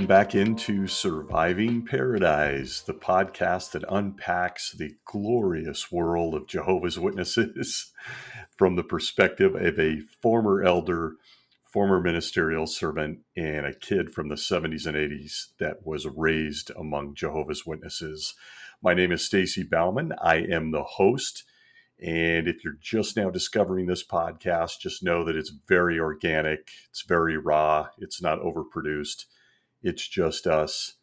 Welcome back into Surviving Paradise, the podcast that unpacks the glorious world of Jehovah's Witnesses from the perspective of a former elder, former ministerial servant, and a kid from the 70s and 80s that was raised among Jehovah's Witnesses. My name is Stacy Bauman. I am the host. And if you're just now discovering this podcast, just know that it's very organic, it's very raw, it's not overproduced it's just us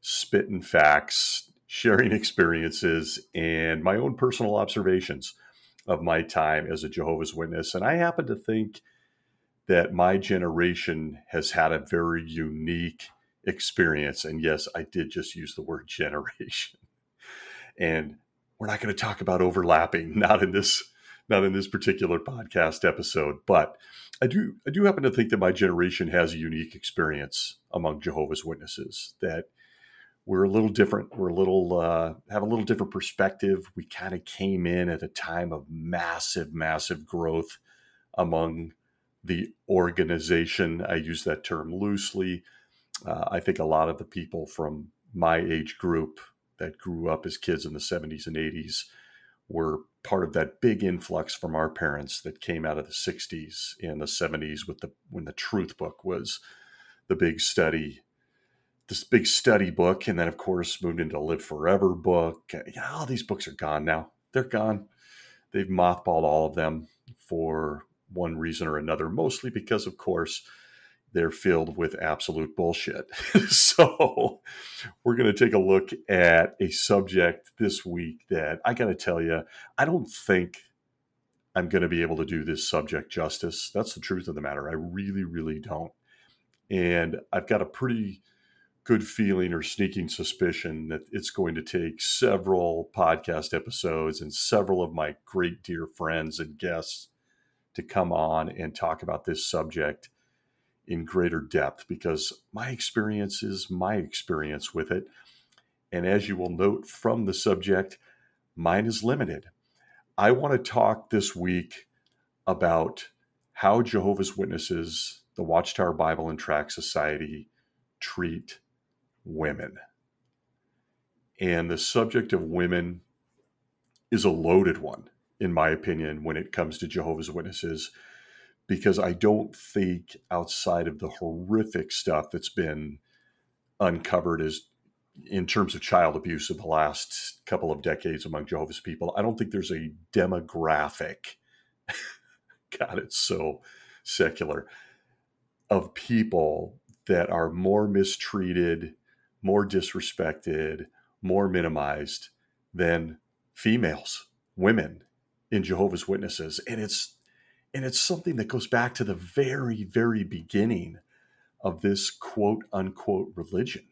spitting facts, sharing experiences, and my own personal observations of my time as a Jehovah's Witness. And I happen to think that my generation has had a very unique experience. And yes, I did just use the word generation. And we're not going to talk about overlapping, not in this not in this particular podcast episode, but I do I do happen to think that my generation has a unique experience among Jehovah's Witnesses that we're a little different. We're a little uh, have a little different perspective. We kind of came in at a time of massive, massive growth among the organization. I use that term loosely. Uh, I think a lot of the people from my age group that grew up as kids in the 70s and 80s were part of that big influx from our parents that came out of the 60s and the 70s with the when the truth book was the big study this big study book. And then of course moved into live forever book. Yeah, all these books are gone now. They're gone. They've mothballed all of them for one reason or another mostly because of course they're filled with absolute bullshit. so, we're going to take a look at a subject this week that I got to tell you, I don't think I'm going to be able to do this subject justice. That's the truth of the matter. I really, really don't. And I've got a pretty good feeling or sneaking suspicion that it's going to take several podcast episodes and several of my great dear friends and guests to come on and talk about this subject in greater depth because my experience is my experience with it. And as you will note from the subject, mine is limited. I want to talk this week about how Jehovah's Witnesses, the Watchtower Bible and Tract Society, treat women. And the subject of women is a loaded one, in my opinion, when it comes to Jehovah's Witnesses because I don't think outside of the horrific stuff that's been uncovered as in terms of child abuse in the last couple of decades among Jehovah's people, I don't think there's a demographic. God, it's so secular of people that are more mistreated, more disrespected, more minimized than females, women in Jehovah's Witnesses. And it's and it's something that goes back to the very, very beginning of this quote unquote religion.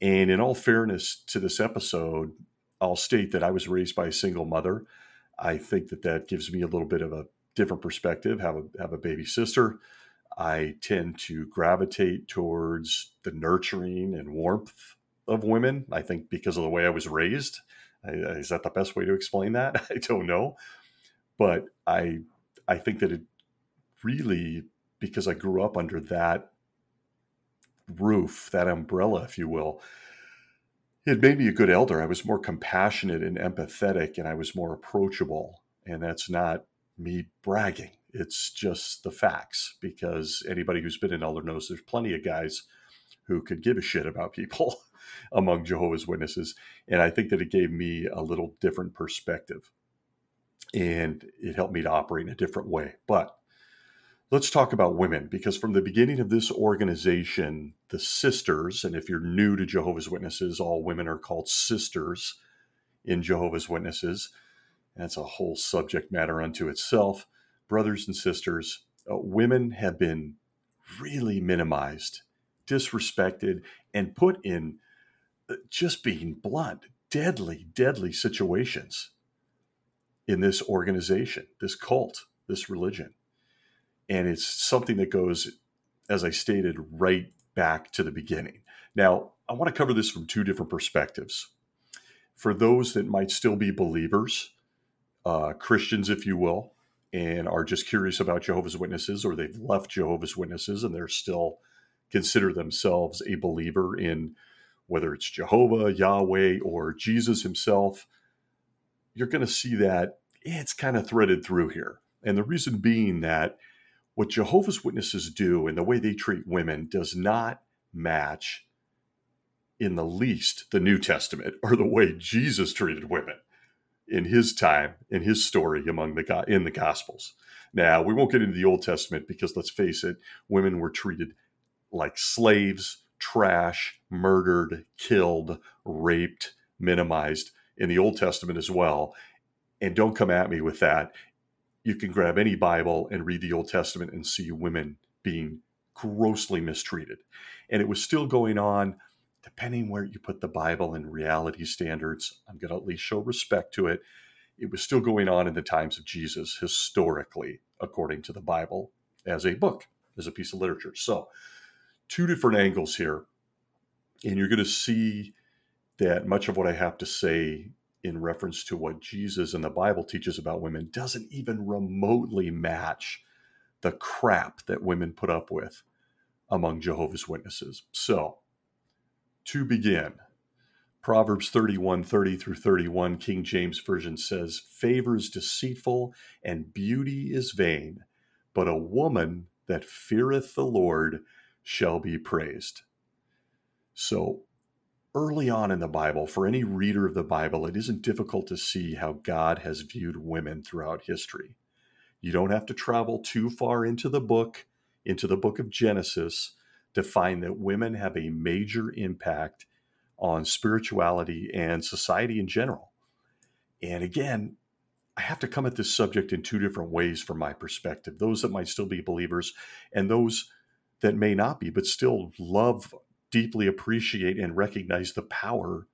And in all fairness to this episode, I'll state that I was raised by a single mother. I think that that gives me a little bit of a different perspective. Have a have a baby sister. I tend to gravitate towards the nurturing and warmth of women. I think because of the way I was raised. Is that the best way to explain that? I don't know, but I I think that it really, because I grew up under that roof, that umbrella, if you will, it made me a good elder. I was more compassionate and empathetic, and I was more approachable. And that's not me bragging. It's just the facts because anybody who's been an elder knows there's plenty of guys who could give a shit about people among Jehovah's Witnesses. And I think that it gave me a little different perspective and it helped me to operate in a different way. But let's talk about women because from the beginning of this organization, the sisters, and if you're new to Jehovah's Witnesses, all women are called sisters in Jehovah's Witnesses. That's a whole subject matter unto itself. Brothers and sisters, uh, women have been really minimized, disrespected, and put in uh, just being blunt, deadly, deadly situations in this organization, this cult, this religion. And it's something that goes, as I stated, right back to the beginning. Now, I want to cover this from two different perspectives. For those that might still be believers, uh, Christians, if you will, and are just curious about Jehovah's Witnesses, or they've left Jehovah's Witnesses and they're still consider themselves a believer in whether it's Jehovah, Yahweh, or Jesus himself, you're going to see that it's kind of threaded through here. And the reason being that what Jehovah's Witnesses do and the way they treat women does not match in the least the New Testament or the way Jesus treated women in his time, in his story among the in the Gospels. Now, we won't get into the Old Testament because let's face it, women were treated like slaves, trash, murdered, killed, raped, minimized in the Old Testament as well. And don't come at me with that. You can grab any Bible and read the Old Testament and see women being grossly mistreated. And it was still going on, depending where you put the Bible and reality standards. I'm going to at least show respect to it. It was still going on in the times of Jesus, historically, according to the Bible, as a book, as a piece of literature. So, two different angles here. And you're going to see that much of what I have to say in reference to what Jesus and the Bible teaches about women doesn't even remotely match the crap that women put up with among Jehovah's Witnesses. So, to begin, Proverbs 31 30 through 31, King James Version says, Favor is deceitful and beauty is vain, but a woman that feareth the Lord shall be praised. So, early on in the Bible, for any reader of the Bible, it isn't difficult to see how God has viewed women throughout history. You don't have to travel too far into the book, into the book of Genesis, to find that women have a major impact on spirituality and society in general. And again, I have to come at this subject in two different ways from my perspective those that might still be believers and those that may not be, but still love, deeply appreciate, and recognize the power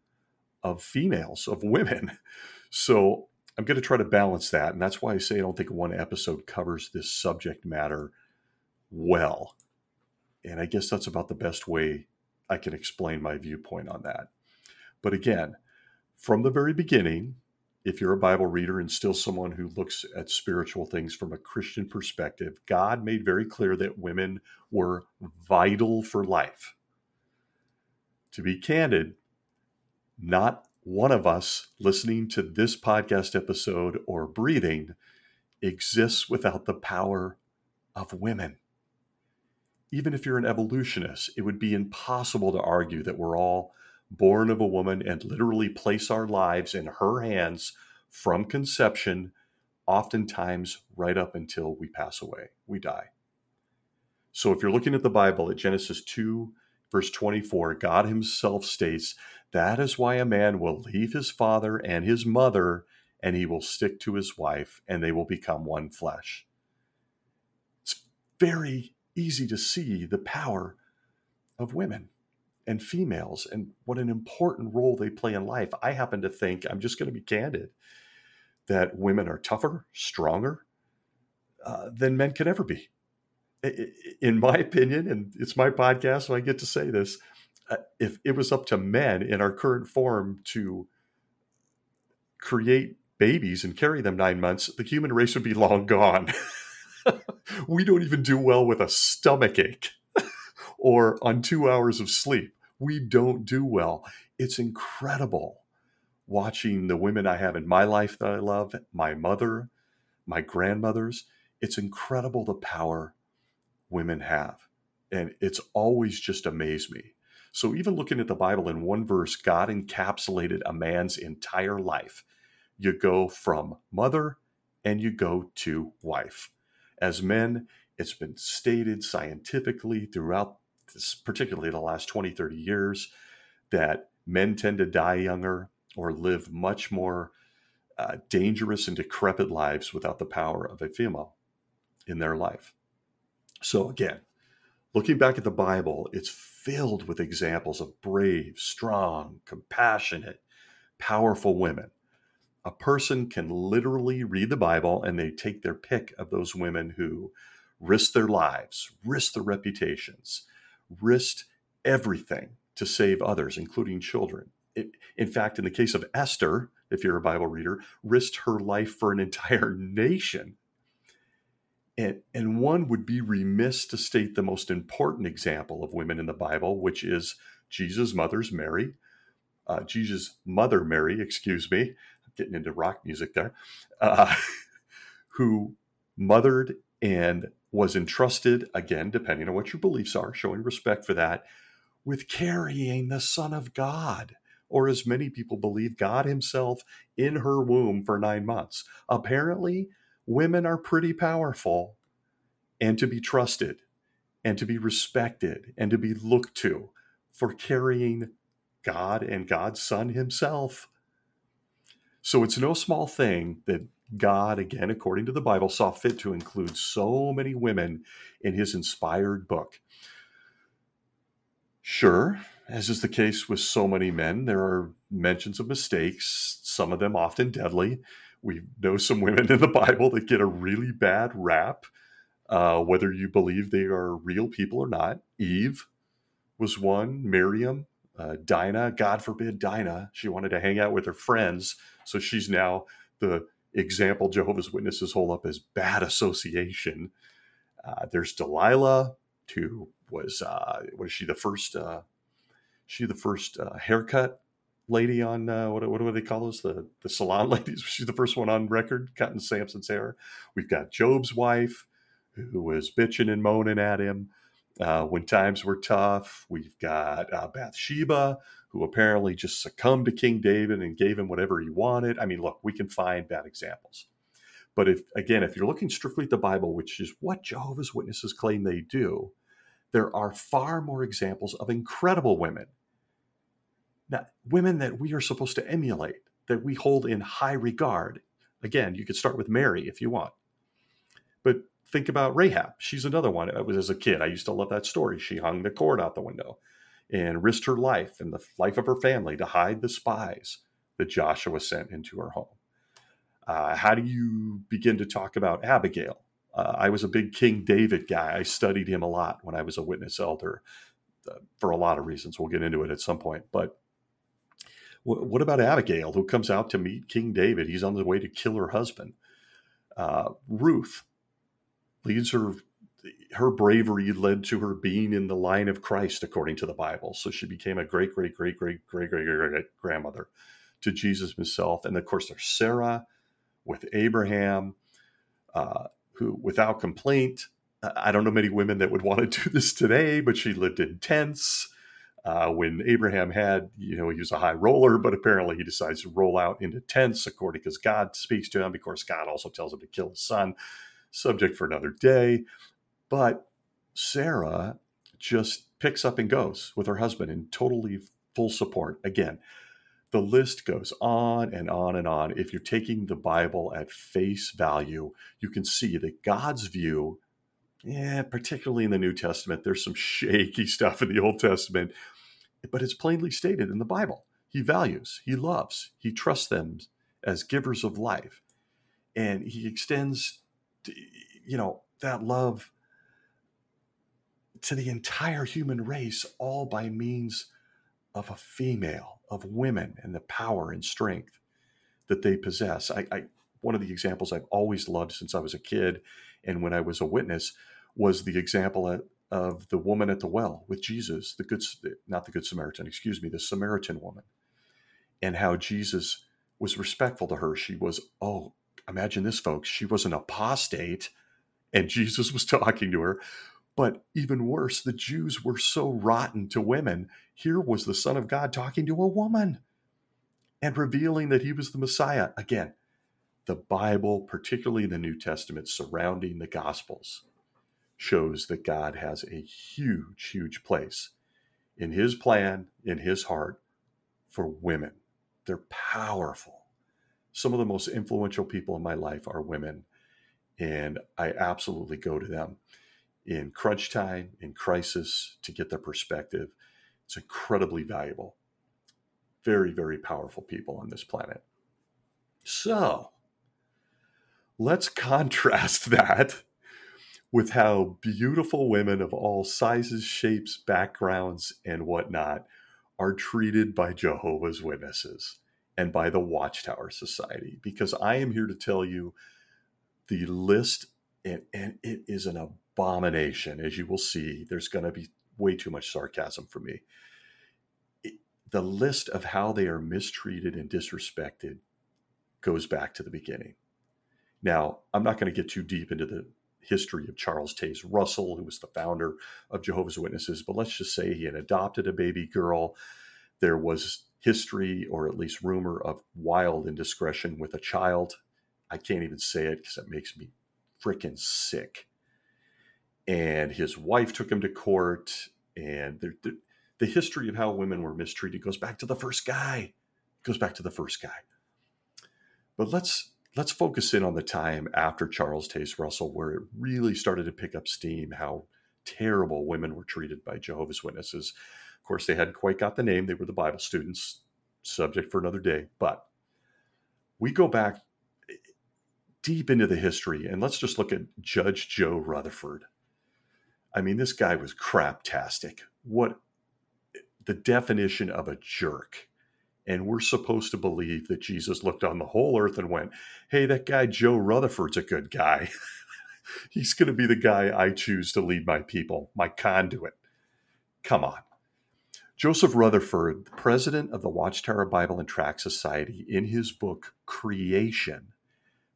of females, of women. So I'm going to try to balance that. And that's why I say I don't think one episode covers this subject matter well. And I guess that's about the best way I can explain my viewpoint on that. But again, from the very beginning, if you're a Bible reader and still someone who looks at spiritual things from a Christian perspective, God made very clear that women were vital for life. To be candid, not one of us listening to this podcast episode or breathing exists without the power of women. Even if you're an evolutionist, it would be impossible to argue that we're all born of a woman and literally place our lives in her hands from conception, oftentimes right up until we pass away, we die. So if you're looking at the Bible at Genesis 2, verse 24, God Himself states, That is why a man will leave his father and his mother, and he will stick to his wife, and they will become one flesh. It's very easy to see the power of women and females and what an important role they play in life. I happen to think, I'm just going to be candid, that women are tougher, stronger uh, than men could ever be. In my opinion, and it's my podcast, so I get to say this. Uh, if it was up to men in our current form to create babies and carry them nine months, the human race would be long gone. we don't even do well with a stomach ache or on two hours of sleep. We don't do well. It's incredible watching the women I have in my life that I love, my mother, my grandmothers. It's incredible the power women have. And it's always just amazed me. So, even looking at the Bible in one verse, God encapsulated a man's entire life. You go from mother and you go to wife. As men, it's been stated scientifically throughout this, particularly the last 20, 30 years, that men tend to die younger or live much more uh, dangerous and decrepit lives without the power of a female in their life. So, again, looking back at the Bible, it's filled with examples of brave, strong, compassionate, powerful women. A person can literally read the Bible and they take their pick of those women who risked their lives, risked their reputations, risked everything to save others, including children. It, in fact, in the case of Esther, if you're a Bible reader, risked her life for an entire nation. And, and one would be remiss to state the most important example of women in the Bible, which is Jesus' mother's Mary, uh, Jesus' mother Mary, excuse me, I'm getting into rock music there, uh, who mothered and was entrusted, again, depending on what your beliefs are, showing respect for that, with carrying the Son of God, or as many people believe, God Himself in her womb for nine months. Apparently, women are pretty powerful and to be trusted and to be respected and to be looked to for carrying God and God's Son Himself. So it's no small thing that God, again, according to the Bible, saw fit to include so many women in His inspired book. Sure, as is the case with so many men, there are mentions of mistakes, some of them often deadly. We know some women in the Bible that get a really bad rap, uh, whether you believe they are real people or not. Eve was one, Miriam, uh, Dinah, God forbid Dinah, she wanted to hang out with her friends. So she's now the example Jehovah's Witnesses hold up as bad association. Uh, there's Delilah, who was, uh, she the first, uh, she the first uh, haircut lady on, uh, what, what do they call those? The, the salon ladies. She's the first one on record cutting Samson's hair. We've got Job's wife, who was bitching and moaning at him uh, when times were tough. We've got uh, Bathsheba, who apparently just succumbed to King David and gave him whatever he wanted. I mean, look, we can find bad examples. But if, again, if you're looking strictly at the Bible, which is what Jehovah's Witnesses claim they do, there are far more examples of incredible women. Now, women that we are supposed to emulate, that we hold in high regard. Again, you could start with Mary if you want. But think about Rahab. She's another one. I was as a kid. I used to love that story. She hung the cord out the window and risked her life and the life of her family to hide the spies that Joshua sent into her home. Uh, how do you begin to talk about Abigail? Uh, I was a big King David guy. I studied him a lot when I was a witness elder uh, for a lot of reasons. We'll get into it at some point. But what about Abigail, who comes out to meet King David? He's on the way to kill her husband. Uh, Ruth, leads her her bravery led to her being in the line of Christ according to the Bible. So she became a great great great great great great great, great grandmother to Jesus himself. And of course, there's Sarah with Abraham, uh, who without complaint. I don't know many women that would want to do this today, but she lived in tents. Uh, when Abraham had, you know, he was a high roller, but apparently he decides to roll out into tents according because God speaks to him. Of course, God also tells him to kill his son subject for another day. But Sarah just picks up and goes with her husband in totally full support. Again, the list goes on and on and on. If you're taking the Bible at face value, you can see that God's view, yeah, particularly in the New Testament, there's some shaky stuff in the Old Testament, but it's plainly stated in the Bible. He values, he loves, he trusts them as givers of life. And he extends you know, that love to the entire human race, all by means of a female, of women, and the power and strength that they possess. I, I one of the examples I've always loved since I was a kid, and when I was a witness, was the example of the woman at the well with Jesus, the good, not the good Samaritan, excuse me, the Samaritan woman, and how Jesus was respectful to her. She was, oh, imagine this, folks. She was an apostate, and Jesus was talking to her. But even worse, the Jews were so rotten to women. Here was the Son of God talking to a woman and revealing that he was the Messiah. Again, the Bible, particularly the New Testament surrounding the Gospels, shows that God has a huge, huge place in his plan, in his heart for women. They're powerful some of the most influential people in my life are women, and I absolutely go to them in crunch time, in crisis, to get their perspective. It's incredibly valuable. Very, very powerful people on this planet. So, let's contrast that with how beautiful women of all sizes, shapes, backgrounds, and whatnot are treated by Jehovah's Witnesses and by the Watchtower Society because I am here to tell you the list and, and it is an abomination. As you will see, there's going to be way too much sarcasm for me. The list of how they are mistreated and disrespected goes back to the beginning. Now, I'm not going to get too deep into the history of Charles Taze Russell, who was the founder of Jehovah's Witnesses, but let's just say he had adopted a baby girl. There was history, or at least rumor, of wild indiscretion with a child. I can't even say it because it makes me freaking sick. And his wife took him to court, and the, the, the history of how women were mistreated goes back to the first guy. It goes back to the first guy. But let's let's focus in on the time after Charles Taze Russell, where it really started to pick up steam. How terrible women were treated by Jehovah's Witnesses. Of course, they hadn't quite got the name; they were the Bible students. Subject for another day, but we go back eh, deep into the history, and let's just look at Judge Joe Rutherford. I mean, this guy was craptastic. What eh, the definition of a jerk. And we're supposed to believe that Jesus looked on the whole earth and went, Hey, that guy Joe Rutherford's a good guy. He's going to be the guy I choose to lead my people, my conduit. Come on. Joseph Rutherford, the president of the Watchtower Bible and Tract Society, in his book Creation,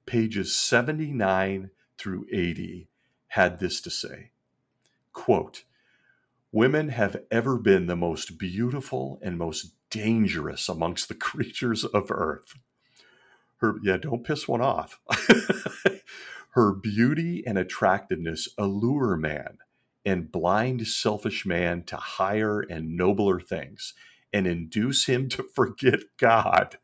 pages 79 through 80 had this to say quote women have ever been the most beautiful and most dangerous amongst the creatures of earth her yeah don't piss one off her beauty and attractiveness allure man and blind selfish man to higher and nobler things and induce him to forget god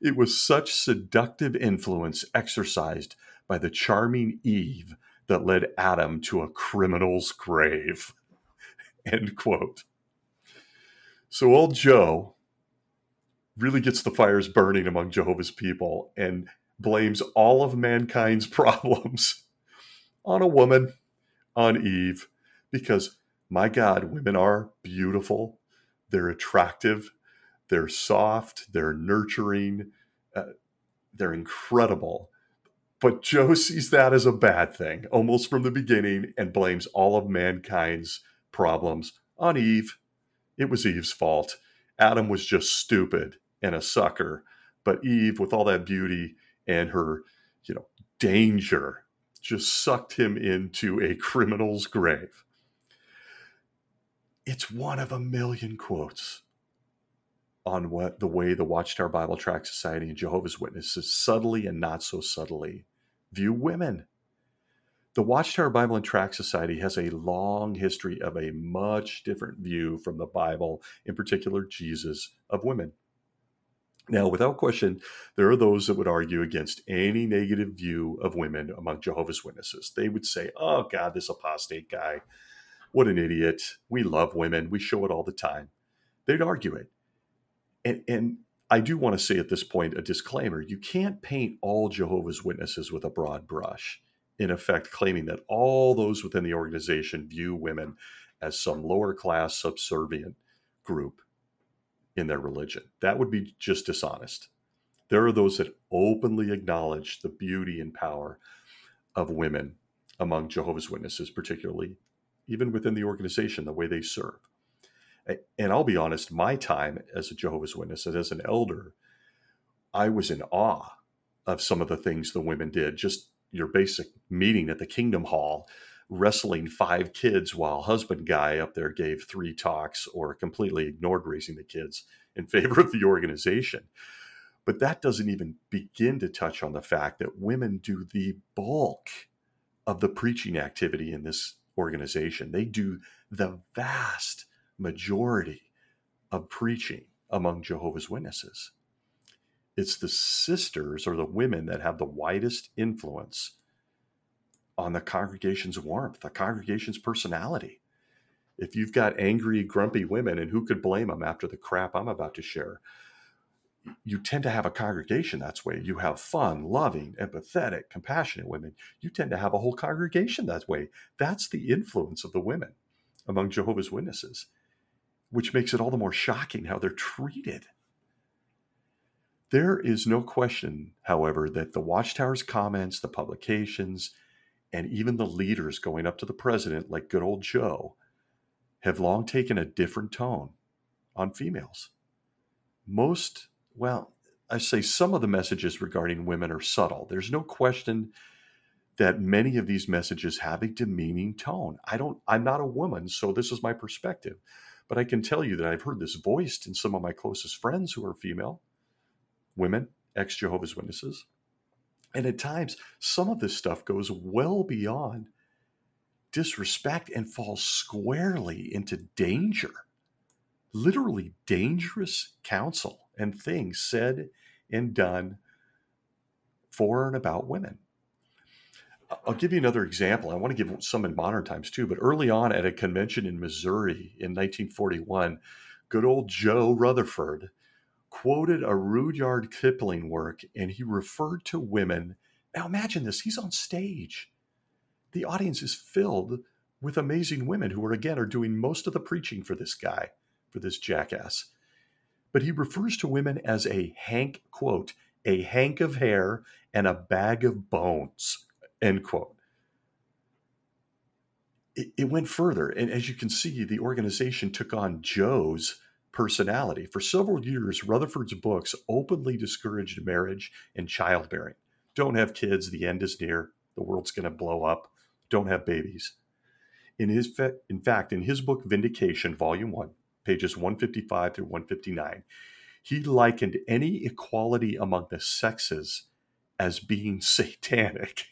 it was such seductive influence exercised by the charming Eve that led Adam to a criminal's grave. End quote. So old Joe really gets the fires burning among Jehovah's people and blames all of mankind's problems on a woman, on Eve, because my God, women are beautiful, they're attractive, they're soft, they're nurturing, uh, they're incredible. But Joe sees that as a bad thing almost from the beginning and blames all of mankind's problems on Eve. It was Eve's fault. Adam was just stupid and a sucker. But Eve, with all that beauty and her, you know, danger, just sucked him into a criminal's grave. It's one of a million quotes on what the way the Watchtower Bible Tract Society and Jehovah's Witnesses subtly and not so subtly view women. The Watchtower Bible and Tract Society has a long history of a much different view from the Bible, in particular Jesus, of women. Now, without question, there are those that would argue against any negative view of women among Jehovah's Witnesses. They would say, oh, God, this apostate guy, what an idiot. We love women, we show it all the time. They'd argue it and, and I do want to say at this point a disclaimer you can't paint all Jehovah's Witnesses with a broad brush, in effect, claiming that all those within the organization view women as some lower class subservient group in their religion. That would be just dishonest. There are those that openly acknowledge the beauty and power of women among Jehovah's Witnesses, particularly even within the organization, the way they serve and I'll be honest, my time as a Jehovah's Witness and as an elder, I was in awe of some of the things the women did. Just your basic meeting at the Kingdom Hall, wrestling five kids while husband guy up there gave three talks or completely ignored raising the kids in favor of the organization. But that doesn't even begin to touch on the fact that women do the bulk of the preaching activity in this organization. They do the vast majority of preaching among Jehovah's Witnesses. It's the sisters or the women that have the widest influence on the congregation's warmth, the congregation's personality. If you've got angry, grumpy women, and who could blame them after the crap I'm about to share, you tend to have a congregation that's way. You have fun, loving, empathetic, compassionate women. You tend to have a whole congregation that way. That's the influence of the women among Jehovah's Witnesses which makes it all the more shocking how they're treated. There is no question, however, that the Watchtower's comments, the publications, and even the leaders going up to the president, like good old Joe, have long taken a different tone on females. Most, well, I say some of the messages regarding women are subtle. There's no question that many of these messages have a demeaning tone. I don't, I'm not a woman, so this is my perspective. But I can tell you that I've heard this voiced in some of my closest friends who are female, women, ex Jehovah's Witnesses. And at times, some of this stuff goes well beyond disrespect and falls squarely into danger. Literally dangerous counsel and things said and done for and about women. I'll give you another example. I want to give some in modern times too, but early on at a convention in Missouri in 1941, good old Joe Rutherford quoted a Rudyard Kipling work and he referred to women. Now imagine this he's on stage. The audience is filled with amazing women who are, again, are doing most of the preaching for this guy, for this jackass. But he refers to women as a hank, quote, a hank of hair and a bag of bones End quote. It, it went further. And as you can see, the organization took on Joe's personality. For several years, Rutherford's books openly discouraged marriage and childbearing. Don't have kids, the end is near, the world's going to blow up. Don't have babies. In his in fact, in his book Vindication, volume 1, pages 155 through 159, he likened any equality among the sexes as being satanic.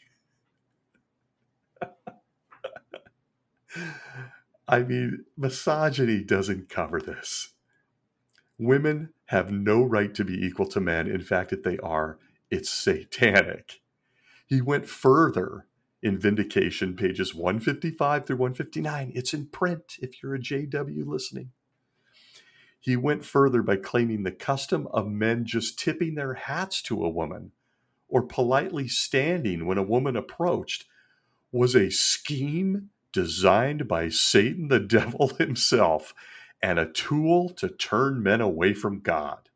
I mean, misogyny doesn't cover this. Women have no right to be equal to men. In fact, if they are, it's satanic. He went further in Vindication, pages 155 through 159. It's in print if you're a JW listening. He went further by claiming the custom of men just tipping their hats to a woman or politely standing when a woman approached was a scheme designed by Satan the devil himself and a tool to turn men away from God.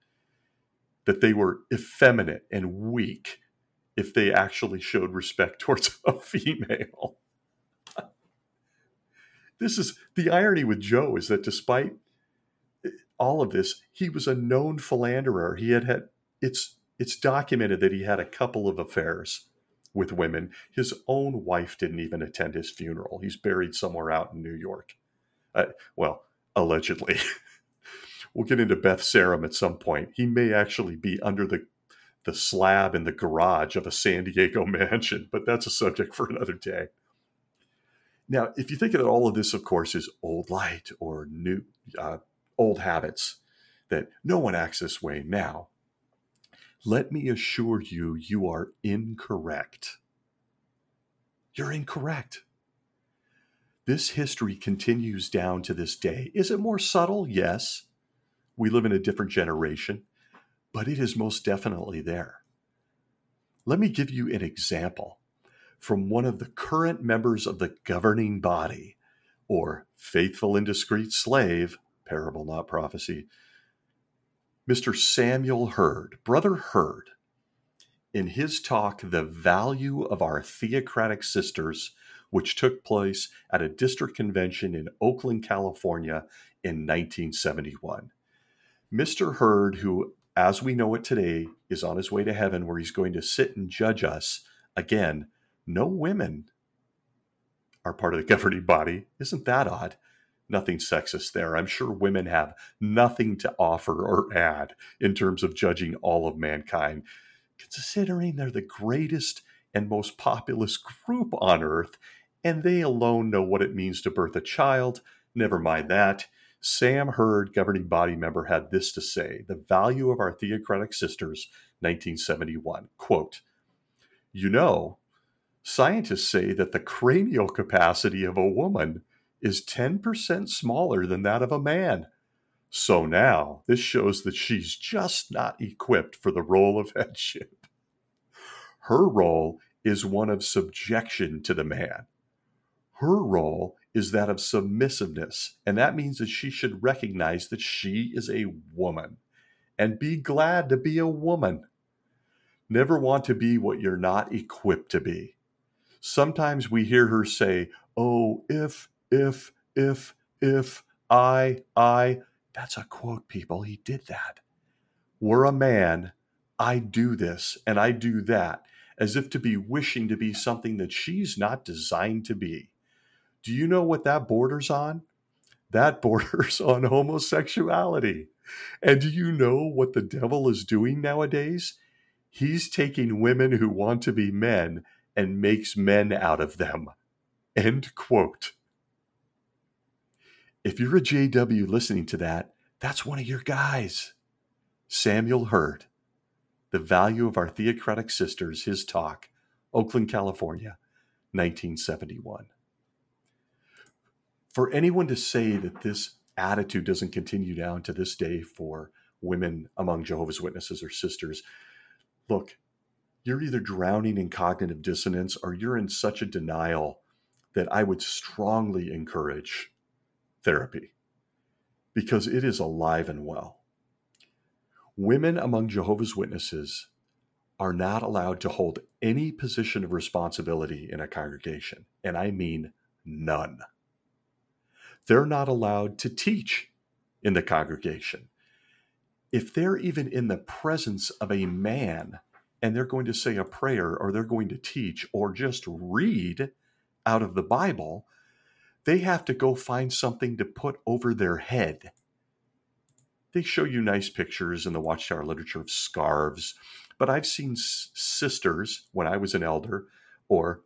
That they were effeminate and weak if they actually showed respect towards a female. this is the irony with Joe is that despite all of this, he was a known philanderer. He had had it's it's documented that he had a couple of affairs with women. His own wife didn't even attend his funeral. He's buried somewhere out in New York. Uh, well, allegedly. we'll get into Beth Sarim at some point. He may actually be under the the slab in the garage of a San Diego mansion, but that's a subject for another day. Now, if you think that all of this, of course, is old light or new uh, old habits that no one acts this way now, let me assure you, you are incorrect. You're incorrect. This history continues down to this day. Is it more subtle? Yes. We live in a different generation, but it is most definitely there. Let me give you an example from one of the current members of the governing body, or faithful and discreet slave, parable not prophecy, Mr. Samuel Herd, Brother Herd, in his talk, The Value of Our Theocratic Sisters, which took place at a district convention in Oakland, California in 1971. Mr. Herd, who, as we know it today, is on his way to heaven where he's going to sit and judge us, again, no women are part of the governing body. Isn't that odd? nothing sexist there. I'm sure women have nothing to offer or add in terms of judging all of mankind, considering they're the greatest and most populous group on earth, and they alone know what it means to birth a child. Never mind that. Sam Herd, governing body member, had this to say The value of our theocratic sisters, 1971. Quote, You know, scientists say that the cranial capacity of a woman is 10% smaller than that of a man. So now this shows that she's just not equipped for the role of headship. Her role is one of subjection to the man. Her role is that of submissiveness, and that means that she should recognize that she is a woman and be glad to be a woman. Never want to be what you're not equipped to be. Sometimes we hear her say, Oh, if, if, if, if, I, I. That's a quote, people. He did that. We're a man. I do this and I do that, as if to be wishing to be something that she's not designed to be. Do you know what that borders on? That borders on homosexuality. And do you know what the devil is doing nowadays? He's taking women who want to be men and makes men out of them. End quote. If you're a JW listening to that, that's one of your guys. Samuel Herd, The Value of Our Theocratic Sisters, his talk, Oakland, California, 1971. For anyone to say that this attitude doesn't continue down to this day for women among Jehovah's Witnesses or sisters, look, you're either drowning in cognitive dissonance or you're in such a denial that I would strongly encourage therapy because it is alive and well. Women among Jehovah's Witnesses are not allowed to hold any position of responsibility in a congregation, and I mean none. They're not allowed to teach in the congregation. If they're even in the presence of a man and they're going to say a prayer or they're going to teach or just read out of the Bible, they have to go find something to put over their head. They show you nice pictures in the Watchtower literature of scarves, but I've seen s- sisters when I was an elder or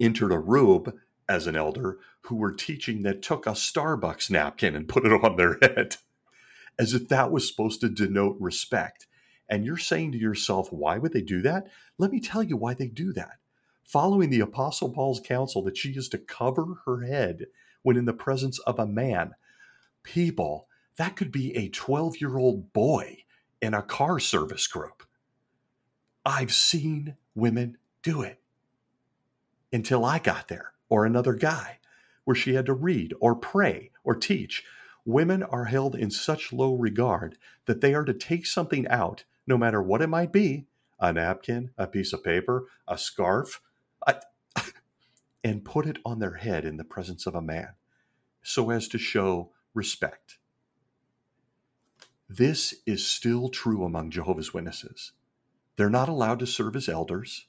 entered a robe as an elder who were teaching that took a Starbucks napkin and put it on their head as if that was supposed to denote respect. And you're saying to yourself, why would they do that? Let me tell you why they do that following the Apostle Paul's counsel that she is to cover her head when in the presence of a man. People, that could be a 12 year old boy in a car service group. I've seen women do it until I got there, or another guy, where she had to read or pray or teach. Women are held in such low regard that they are to take something out, no matter what it might be a napkin, a piece of paper, a scarf, I, and put it on their head in the presence of a man so as to show respect. This is still true among Jehovah's Witnesses. They're not allowed to serve as elders.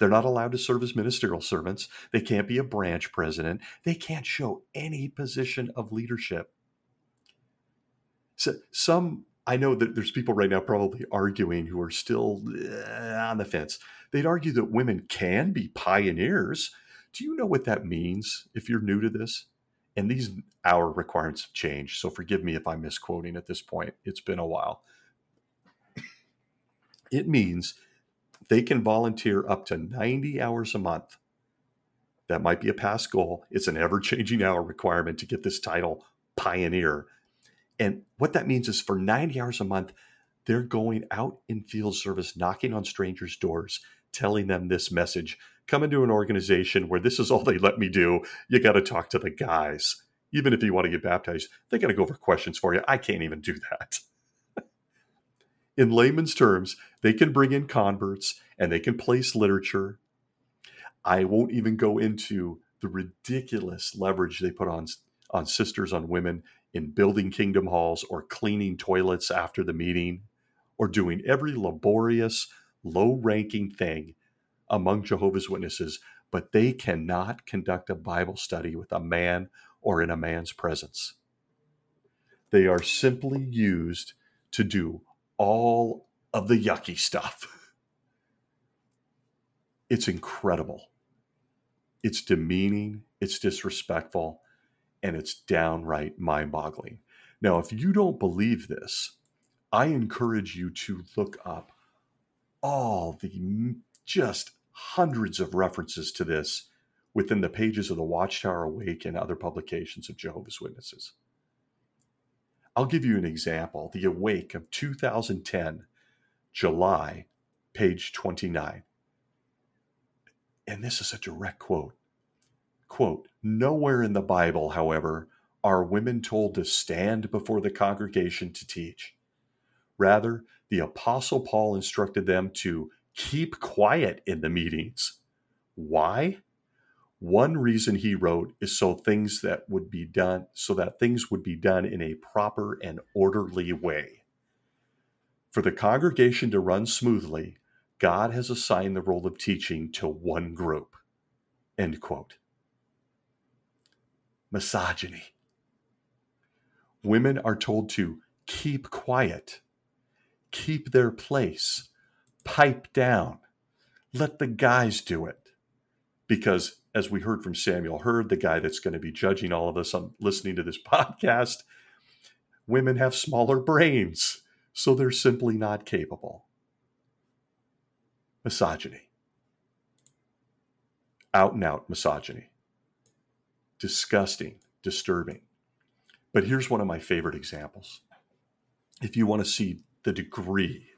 They're not allowed to serve as ministerial servants. They can't be a branch president. They can't show any position of leadership. So some I know that there's people right now probably arguing who are still uh, on the fence. They'd argue that women can be pioneers. Do you know what that means if you're new to this? And these hour requirements have changed, so forgive me if I'm misquoting at this point. It's been a while. It means they can volunteer up to 90 hours a month. That might be a past goal. It's an ever changing hour requirement to get this title, pioneer. And what that means is for 90 hours a month, they're going out in field service, knocking on strangers' doors, telling them this message come into an organization where this is all they let me do. You got to talk to the guys. Even if you want to get baptized, they got to go over questions for you. I can't even do that. In layman's terms, they can bring in converts and they can place literature. I won't even go into the ridiculous leverage they put on on sisters on women in building kingdom halls or cleaning toilets after the meeting or doing every laborious low ranking thing among Jehovah's Witnesses, but they cannot conduct a Bible study with a man or in a man's presence. They are simply used to do all of the yucky stuff. It's incredible. It's demeaning, it's disrespectful, and it's downright mind boggling. Now, if you don't believe this, I encourage you to look up all the just hundreds of references to this within the pages of the Watchtower Awake and other publications of Jehovah's Witnesses. I'll give you an example. The Awake of 2010, July, page 29. And this is a direct quote. Quote, Nowhere in the Bible, however, are women told to stand before the congregation to teach. Rather, the Apostle Paul instructed them to keep quiet in the meetings. Why? One reason he wrote is so things that would be done, so that things would be done in a proper and orderly way. For the congregation to run smoothly, God has assigned the role of teaching to one group. End quote. Misogyny. Women are told to keep quiet, keep their place, pipe down, let the guys do it. Because as we heard from Samuel Herd, the guy that's going to be judging all of us on listening to this podcast, women have smaller brains, so they're simply not capable. Misogyny. Out and out misogyny. Disgusting, disturbing. But here's one of my favorite examples. If you want to see the degree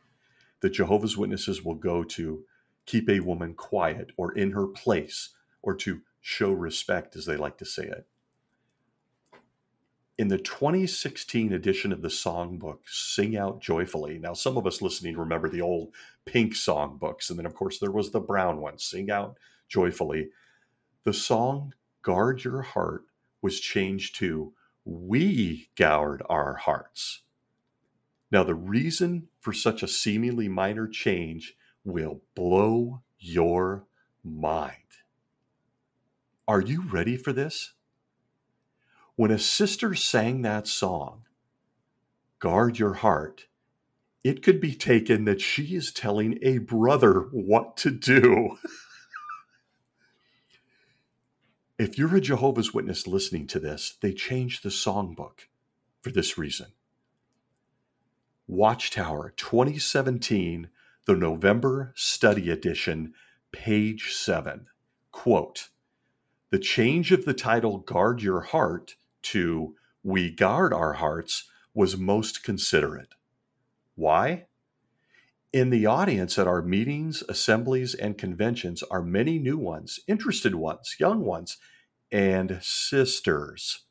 that Jehovah's Witnesses will go to keep a woman quiet or in her place or to show respect, as they like to say it. In the 2016 edition of the songbook, Sing Out Joyfully. Now, some of us listening remember the old pink songbooks, and then, of course, there was the brown one, Sing Out Joyfully. The song Guard Your Heart was changed to We Guard Our Hearts. Now, the reason for such a seemingly minor change will blow your mind. Are you ready for this? When a sister sang that song, Guard Your Heart, it could be taken that she is telling a brother what to do. if you're a Jehovah's Witness listening to this, they changed the songbook for this reason. Watchtower 2017, the November Study Edition, page 7. Quote the change of the title Guard Your Heart to We Guard Our Hearts was most considerate. Why? In the audience at our meetings, assemblies, and conventions are many new ones, interested ones, young ones, and sisters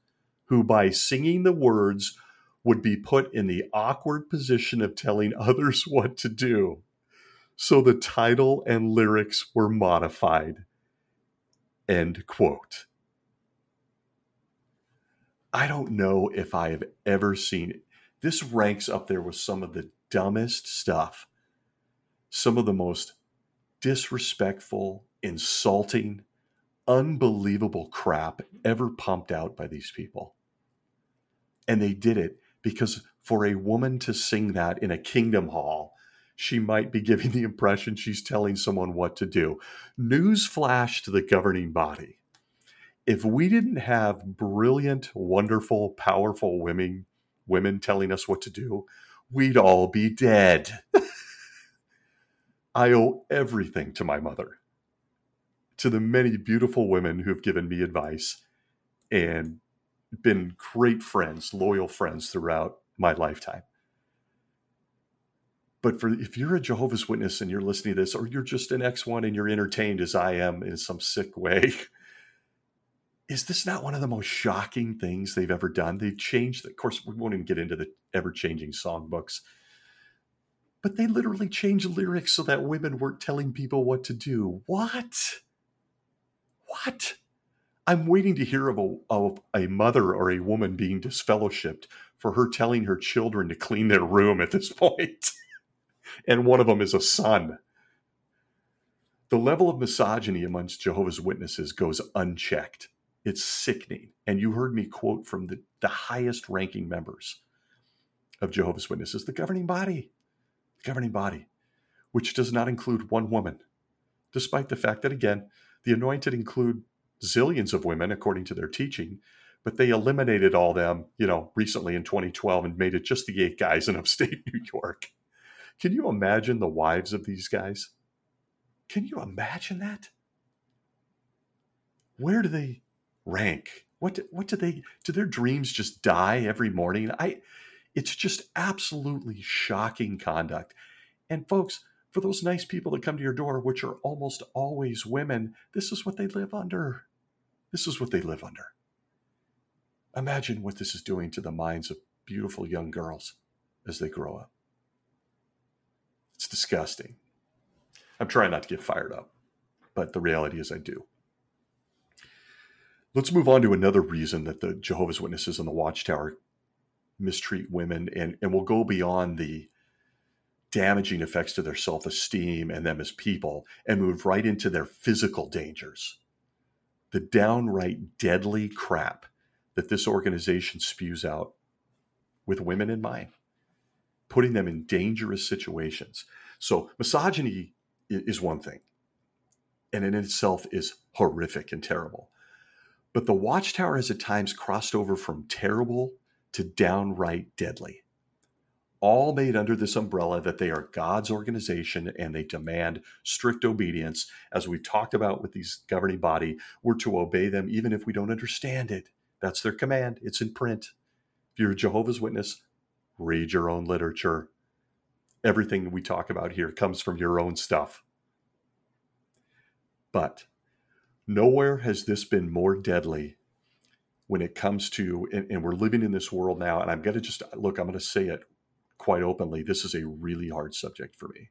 who, by singing the words, would be put in the awkward position of telling others what to do. So the title and lyrics were modified. End quote. I don't know if I have ever seen it. This ranks up there with some of the dumbest stuff, some of the most disrespectful, insulting, unbelievable crap ever pumped out by these people. And they did it because for a woman to sing that in a kingdom hall she might be giving the impression she's telling someone what to do. Newsflash to the governing body. If we didn't have brilliant, wonderful, powerful women, women telling us what to do, we'd all be dead. I owe everything to my mother, to the many beautiful women who've given me advice and been great friends, loyal friends throughout my lifetime. But for if you're a Jehovah's Witness and you're listening to this, or you're just an X1 and you're entertained as I am in some sick way, is this not one of the most shocking things they've ever done? They've changed, of course, we won't even get into the ever changing songbooks, but they literally changed lyrics so that women weren't telling people what to do. What? What? I'm waiting to hear of a, of a mother or a woman being disfellowshipped for her telling her children to clean their room at this point and one of them is a son. The level of misogyny amongst Jehovah's Witnesses goes unchecked. It's sickening. And you heard me quote from the, the highest ranking members of Jehovah's Witnesses, the governing body, the governing body, which does not include one woman, despite the fact that, again, the anointed include zillions of women according to their teaching, but they eliminated all them, you know, recently in 2012 and made it just the eight guys in upstate New York. Can you imagine the wives of these guys? Can you imagine that? Where do they rank? What do, what do they do their dreams just die every morning? I it's just absolutely shocking conduct. And folks, for those nice people that come to your door, which are almost always women, this is what they live under. This is what they live under. Imagine what this is doing to the minds of beautiful young girls as they grow up. It's disgusting. I'm trying not to get fired up. but the reality is I do. Let's move on to another reason that the Jehovah's Witnesses and the Watchtower mistreat women, and, and we'll go beyond the damaging effects to their self esteem and them as people and move right into their physical dangers. The downright deadly crap that this organization spews out with women in mind, putting them in dangerous situations. So, misogyny is one thing, and in itself is horrific and terrible. But the Watchtower has at times crossed over from terrible to downright deadly all made under this umbrella that they are God's organization and they demand strict obedience. As we've talked about with these governing body, we're to obey them even if we don't understand it. That's their command. It's in print. If you're a Jehovah's Witness, read your own literature. Everything we talk about here comes from your own stuff. But nowhere has this been more deadly when it comes to, and, and we're living in this world now, and I'm going to just look, I'm going to say it quite openly, this is a really hard subject for me.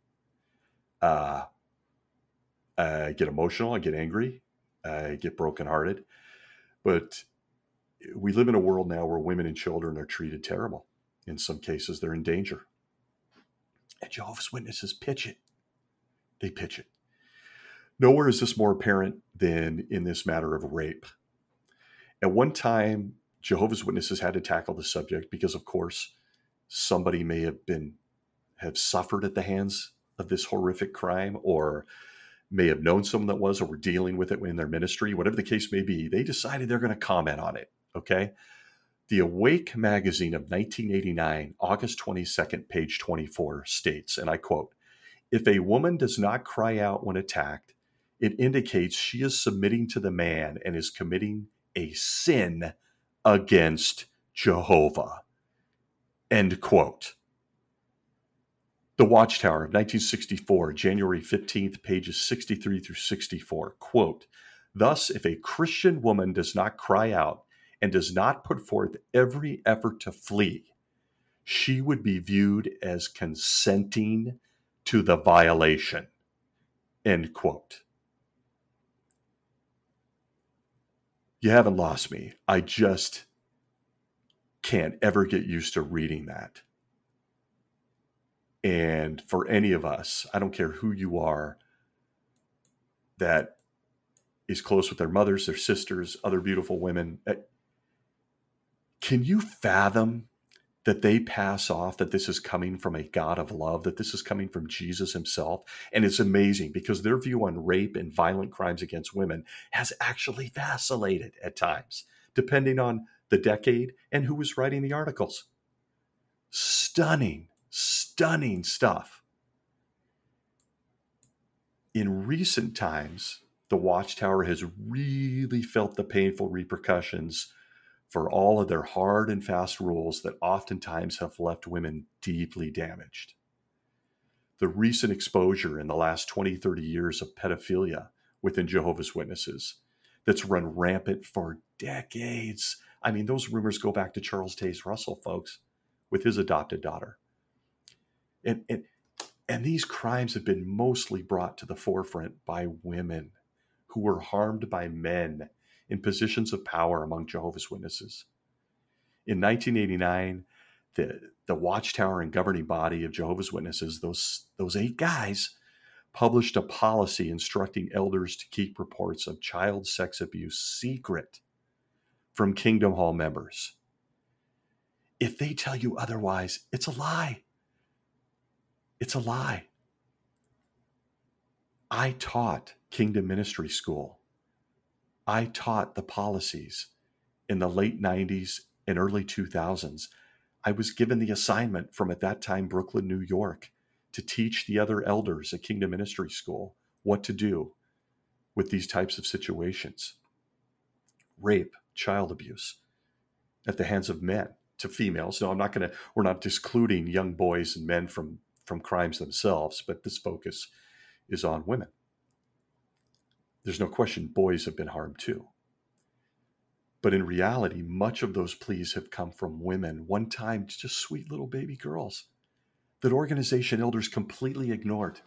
Uh, I get emotional, I get angry, I get brokenhearted. But we live in a world now where women and children are treated terrible. In some cases, they're in danger. And Jehovah's Witnesses pitch it. They pitch it. Nowhere is this more apparent than in this matter of rape. At one time, Jehovah's Witnesses had to tackle the subject because, of course, somebody may have been have suffered at the hands of this horrific crime or may have known someone that was or were dealing with it in their ministry whatever the case may be they decided they're going to comment on it okay the awake magazine of 1989 august 22nd page 24 states and i quote if a woman does not cry out when attacked it indicates she is submitting to the man and is committing a sin against jehovah End quote. The Watchtower of 1964, January 15th, pages 63 through 64. Quote Thus, if a Christian woman does not cry out and does not put forth every effort to flee, she would be viewed as consenting to the violation. End quote. You haven't lost me. I just can't ever get used to reading that. And for any of us, I don't care who you are, that is close with their mothers, their sisters, other beautiful women. Eh, Can you fathom that they pass off that this is coming from a God of love, that this is coming from Jesus himself? And it's amazing because their view on rape and violent crimes against women has actually vacillated at times, depending on the decade, and who was writing the articles. Stunning, stunning stuff. In recent times, the Watchtower has really felt the painful repercussions for all of their hard and fast rules that oftentimes have left women deeply damaged. The recent exposure in the last 20, 30 years of pedophilia within Jehovah's Witnesses that's run rampant for decades I mean, those rumors go back to Charles Taze Russell, folks, with his adopted daughter. And, and, and these crimes have been mostly brought to the forefront by women who were harmed by men in positions of power among Jehovah's Witnesses. In 1989, the, the Watchtower and governing body of Jehovah's Witnesses, those, those eight guys, published a policy instructing elders to keep reports of child sex abuse secret from Kingdom Hall members. If they tell you otherwise, it's a lie. It's a lie. I taught Kingdom Ministry School. I taught the policies in the late 90s and early 2000s. I was given the assignment from at that time Brooklyn, New York, to teach the other elders at Kingdom Ministry School what to do with these types of situations rape, child abuse at the hands of men to females. No, I'm not going to, we're not discluding young boys and men from, from crimes themselves, but this focus is on women. There's no question boys have been harmed too. But in reality, much of those pleas have come from women, one time just sweet little baby girls that organization elders completely ignored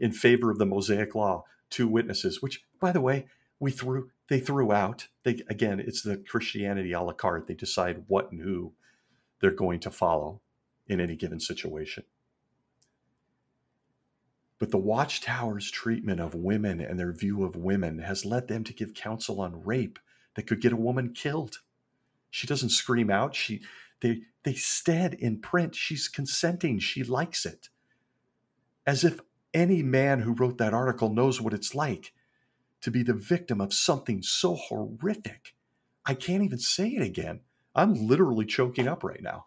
in favor of the Mosaic Law, two witnesses, which, by the way, we threw they threw out. They again, it's the Christianity a la carte. They decide what and who they're going to follow in any given situation. But the Watchtower's treatment of women and their view of women has led them to give counsel on rape that could get a woman killed. She doesn't scream out. She they they said in print she's consenting. She likes it. As if any man who wrote that article knows what it's like to be the victim of something so horrific. I can't even say it again. I'm literally choking up right now.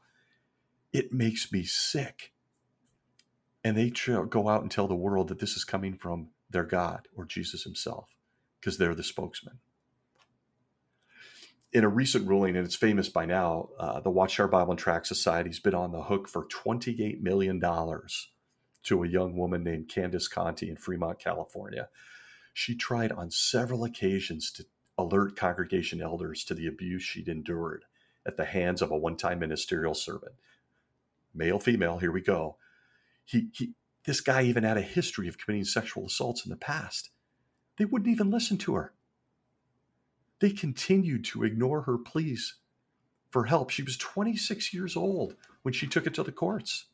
It makes me sick. And they go out and tell the world that this is coming from their God or Jesus himself because they're the spokesman. In a recent ruling, and it's famous by now, uh, the Watchtower Bible and Tract Society's been on the hook for $28 million to a young woman named Candace Conti in Fremont, California. She tried on several occasions to alert congregation elders to the abuse she'd endured at the hands of a one time ministerial servant. Male, female, here we go. He, he, this guy even had a history of committing sexual assaults in the past. They wouldn't even listen to her. They continued to ignore her pleas for help. She was 26 years old when she took it to the courts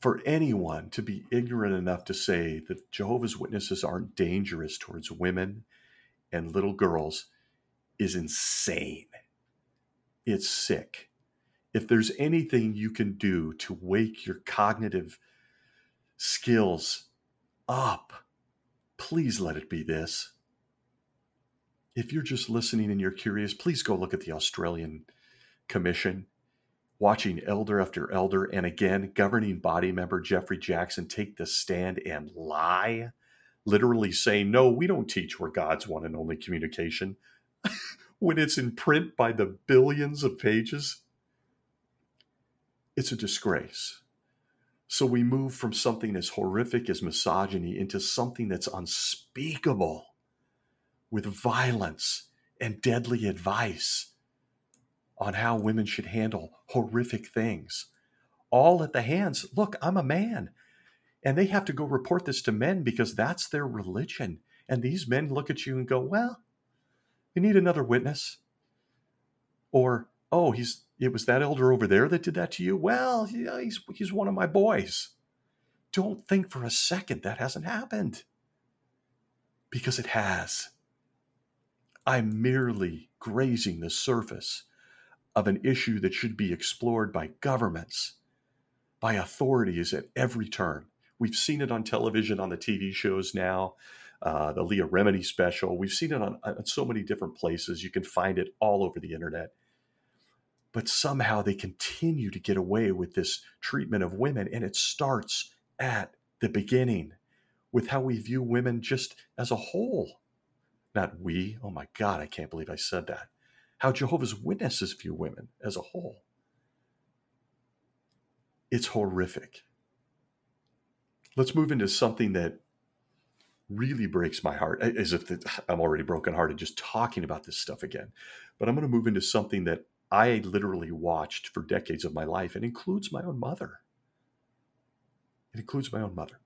for anyone to be ignorant enough to say that Jehovah's Witnesses aren't dangerous towards women and little girls is insane. It's sick. If there's anything you can do to wake your cognitive skills up, please let it be this. If you're just listening and you're curious, please go look at the Australian Commission watching elder after elder and again governing body member Geoffrey Jackson take the stand and lie, literally saying, No, we don't teach we're God's one and only communication when it's in print by the billions of pages. It's a disgrace. So we move from something as horrific as misogyny into something that's unspeakable with violence and deadly advice on how women should handle horrific things. All at the hands. Look, I'm a man. And they have to go report this to men because that's their religion. And these men look at you and go, well, we need another witness. Or, oh, he's it was that elder over there that did that to you. Well, yeah, he's he's one of my boys. Don't think for a second that hasn't happened. Because it has. I'm merely grazing the surface of an issue that should be explored by governments, by authorities at every turn. We've seen it on television, on the TV shows now, uh, the Leah Remini special. We've seen it on, on so many different places. You can find it all over the internet. But somehow they continue to get away with this treatment of women, and it starts at the beginning with how we view women just as a whole. Not we. Oh my God, I can't believe I said that how Jehovah's Witnesses view women as a whole. It's horrific. Let's move into something that really breaks my heart, as if I'm already brokenhearted just talking about this stuff again. But I'm going to move into something that I literally watched for decades of my life and includes my own mother. It includes my own mother.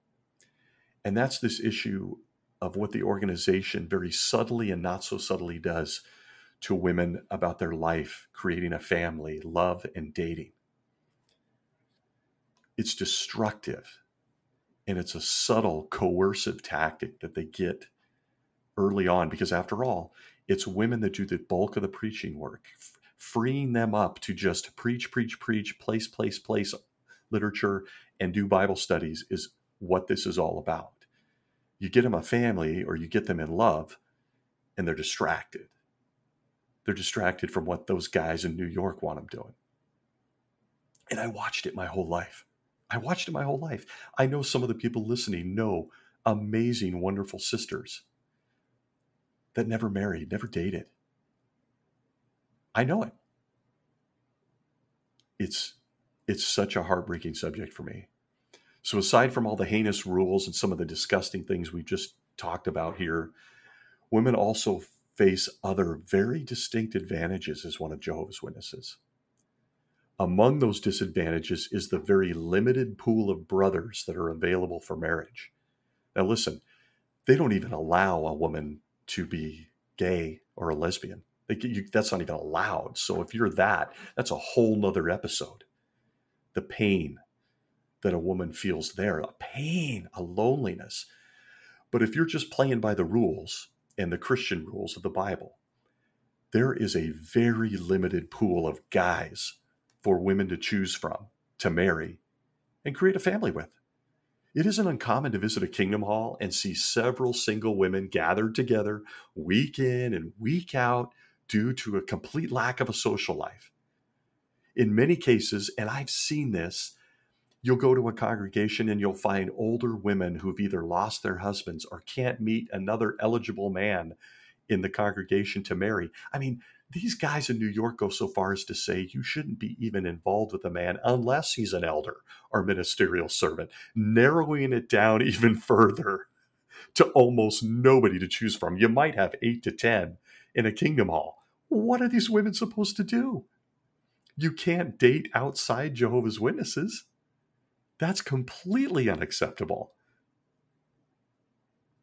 And that's this issue of what the organization very subtly and not so subtly does to women about their life, creating a family, love, and dating. It's destructive and it's a subtle coercive tactic that they get early on because, after all, it's women that do the bulk of the preaching work, freeing them up to just preach, preach, preach, place, place, place literature, and do Bible studies is what this is all about. You get them a family or you get them in love, and they're distracted they're distracted from what those guys in New York want them doing. And I watched it my whole life. I watched it my whole life. I know some of the people listening know amazing, wonderful sisters that never married, never dated. I know it. It's it's such a heartbreaking subject for me. So aside from all the heinous rules and some of the disgusting things we've just talked about here, women also face other very distinct advantages as one of Jehovah's Witnesses. Among those disadvantages is the very limited pool of brothers that are available for marriage. Now, listen, they don't even allow a woman to be gay or a lesbian. You, that's not even allowed. So if you're that, that's a whole nother episode. The pain that a woman feels there, a pain, a loneliness. But if you're just playing by the rules and the Christian rules of the Bible, there is a very limited pool of guys for women to choose from to marry and create a family with. It isn't uncommon to visit a kingdom hall and see several single women gathered together week in and week out due to a complete lack of a social life. In many cases, and I've seen this, you'll go to a congregation and you'll find older women who've either lost their husbands or can't meet another eligible man in the congregation to marry. I mean, these guys in New York go so far as to say you shouldn't be even involved with a man unless he's an elder or ministerial servant, narrowing it down even further to almost nobody to choose from. You might have eight to 10 in a kingdom hall. What are these women supposed to do? You can't date outside Jehovah's Witnesses. That's completely unacceptable.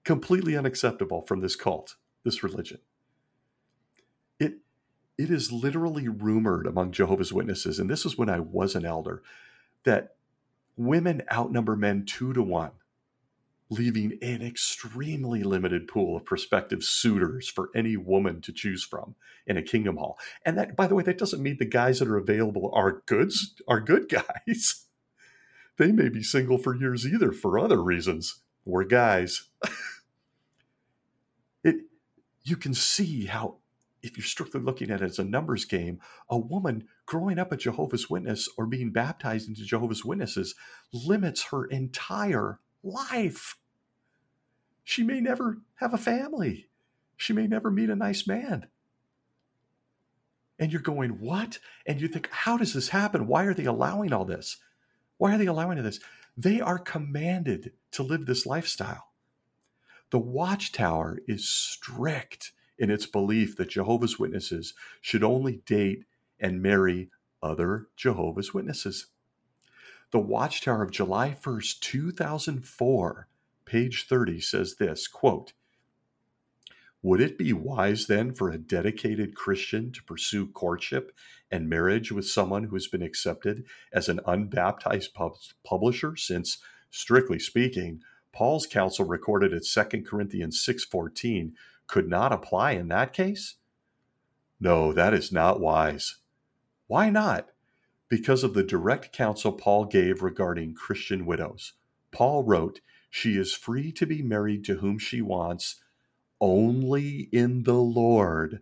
Completely unacceptable from this cult, this religion. It it is literally rumored among Jehovah's Witnesses, and this is when I was an elder, that women outnumber men two to one, leaving an extremely limited pool of prospective suitors for any woman to choose from in a kingdom hall. And that, by the way, that doesn't mean the guys that are available are goods are good guys. they may be single for years either for other reasons. We're guys. it you can see how if you're strictly looking at it as a numbers game, a woman growing up a Jehovah's Witness or being baptized into Jehovah's Witnesses limits her entire life. She may never have a family. She may never meet a nice man. And you're going, what? And you think, how does this happen? Why are they allowing all this? Why are they allowing this? They are commanded to live this lifestyle. The watchtower is strict in its belief that Jehovah's Witnesses should only date and marry other Jehovah's Witnesses. The Watchtower of July 1st, 2004, page 30 says this quote, Would it be wise then for a dedicated Christian to pursue courtship and marriage with someone who has been accepted as an unbaptized pub- publisher since strictly speaking Paul's counsel recorded at 2 Corinthians 6:14 could not apply in that case? No, that is not wise. Why not? Because of the direct counsel Paul gave regarding Christian widows. Paul wrote, She is free to be married to whom she wants, only in the Lord.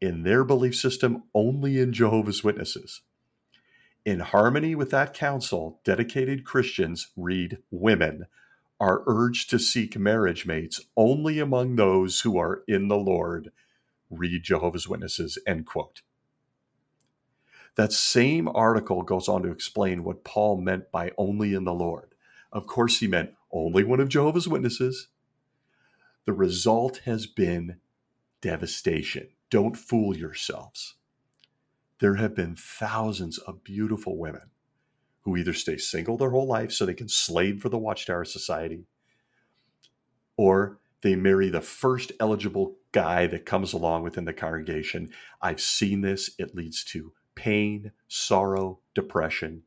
In their belief system, only in Jehovah's Witnesses. In harmony with that counsel, dedicated Christians read women are urged to seek marriage mates only among those who are in the Lord. Read Jehovah's Witnesses, end quote. That same article goes on to explain what Paul meant by only in the Lord. Of course, he meant only one of Jehovah's Witnesses. The result has been devastation. Don't fool yourselves. There have been thousands of beautiful women who either stay single their whole life so they can slave for the Watchtower Society, or they marry the first eligible guy that comes along within the congregation. I've seen this. It leads to pain, sorrow, depression,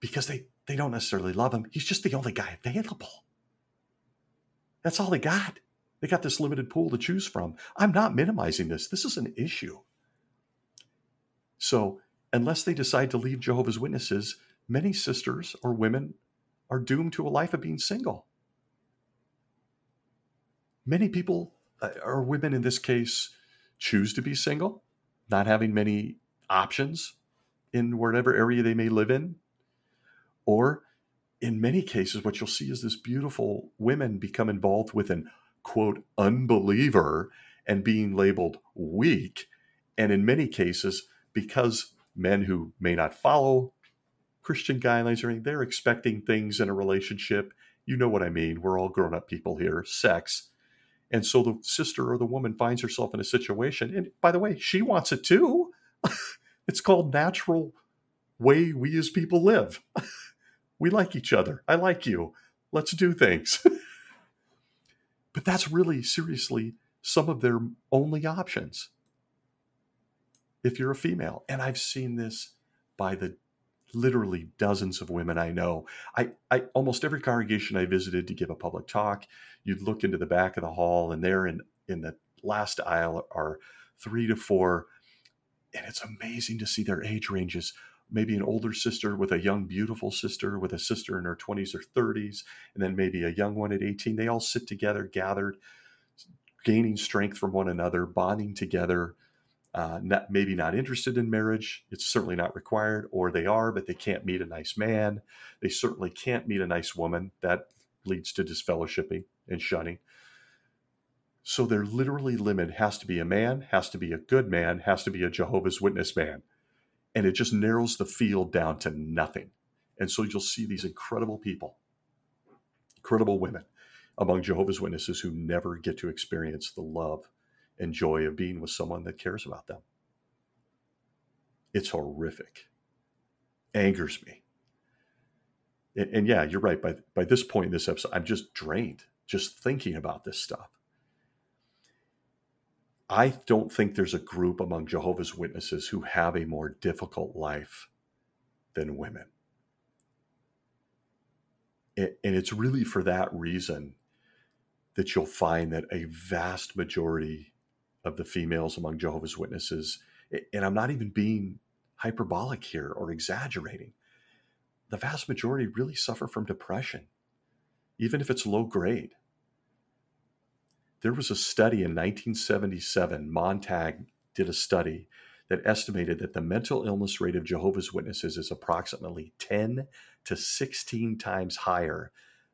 because they, they don't necessarily love him. He's just the only guy available. That's all they got. They got this limited pool to choose from. I'm not minimizing this. This is an issue. So unless they decide to leave Jehovah's Witnesses, many sisters or women are doomed to a life of being single. Many people, uh, or women in this case, choose to be single, not having many options in whatever area they may live in. Or in many cases, what you'll see is this beautiful women become involved with an quote unbeliever and being labeled weak. And in many cases, because men who may not follow Christian guidelines or anything, they're expecting things in a relationship. You know what I mean. We're all grown up people here, sex. And so the sister or the woman finds herself in a situation. And by the way, she wants it too. It's called natural way we as people live. we like each other. I like you. Let's do things. but that's really seriously some of their only options if you're a female. And I've seen this by the literally dozens of women I know. I, I almost every congregation I visited to give a public talk, you'd look into the back of the hall, and there in in the last aisle are three to four, and it's amazing to see their age ranges. Maybe an older sister with a young, beautiful sister with a sister in her 20s or 30s, and then maybe a young one at 18. They all sit together, gathered, gaining strength from one another, bonding together, uh, not, maybe not interested in marriage. It's certainly not required, or they are, but they can't meet a nice man. They certainly can't meet a nice woman. That leads to disfellowshipping and shunning. So they're literally limited. Has to be a man, has to be a good man, has to be a Jehovah's Witness man. And it just narrows the field down to nothing. And so you'll see these incredible people, incredible women among Jehovah's Witnesses who never get to experience the love and joy of being with someone that cares about them. It's horrific. Angers me. And, and, yeah, you're right. By, by this point in this episode, I'm just drained just thinking about this stuff. I don't think there's a group among Jehovah's Witnesses who have a more difficult life than women. And it's really for that reason that you'll find that a vast majority of the females among Jehovah's Witnesses, and I'm not even being hyperbolic here or exaggerating, the vast majority really suffer from depression, even if it's low grade. There was a study in 1977, Montag did a study that estimated that the mental illness rate of Jehovah's Witnesses is approximately 10 to 16 times higher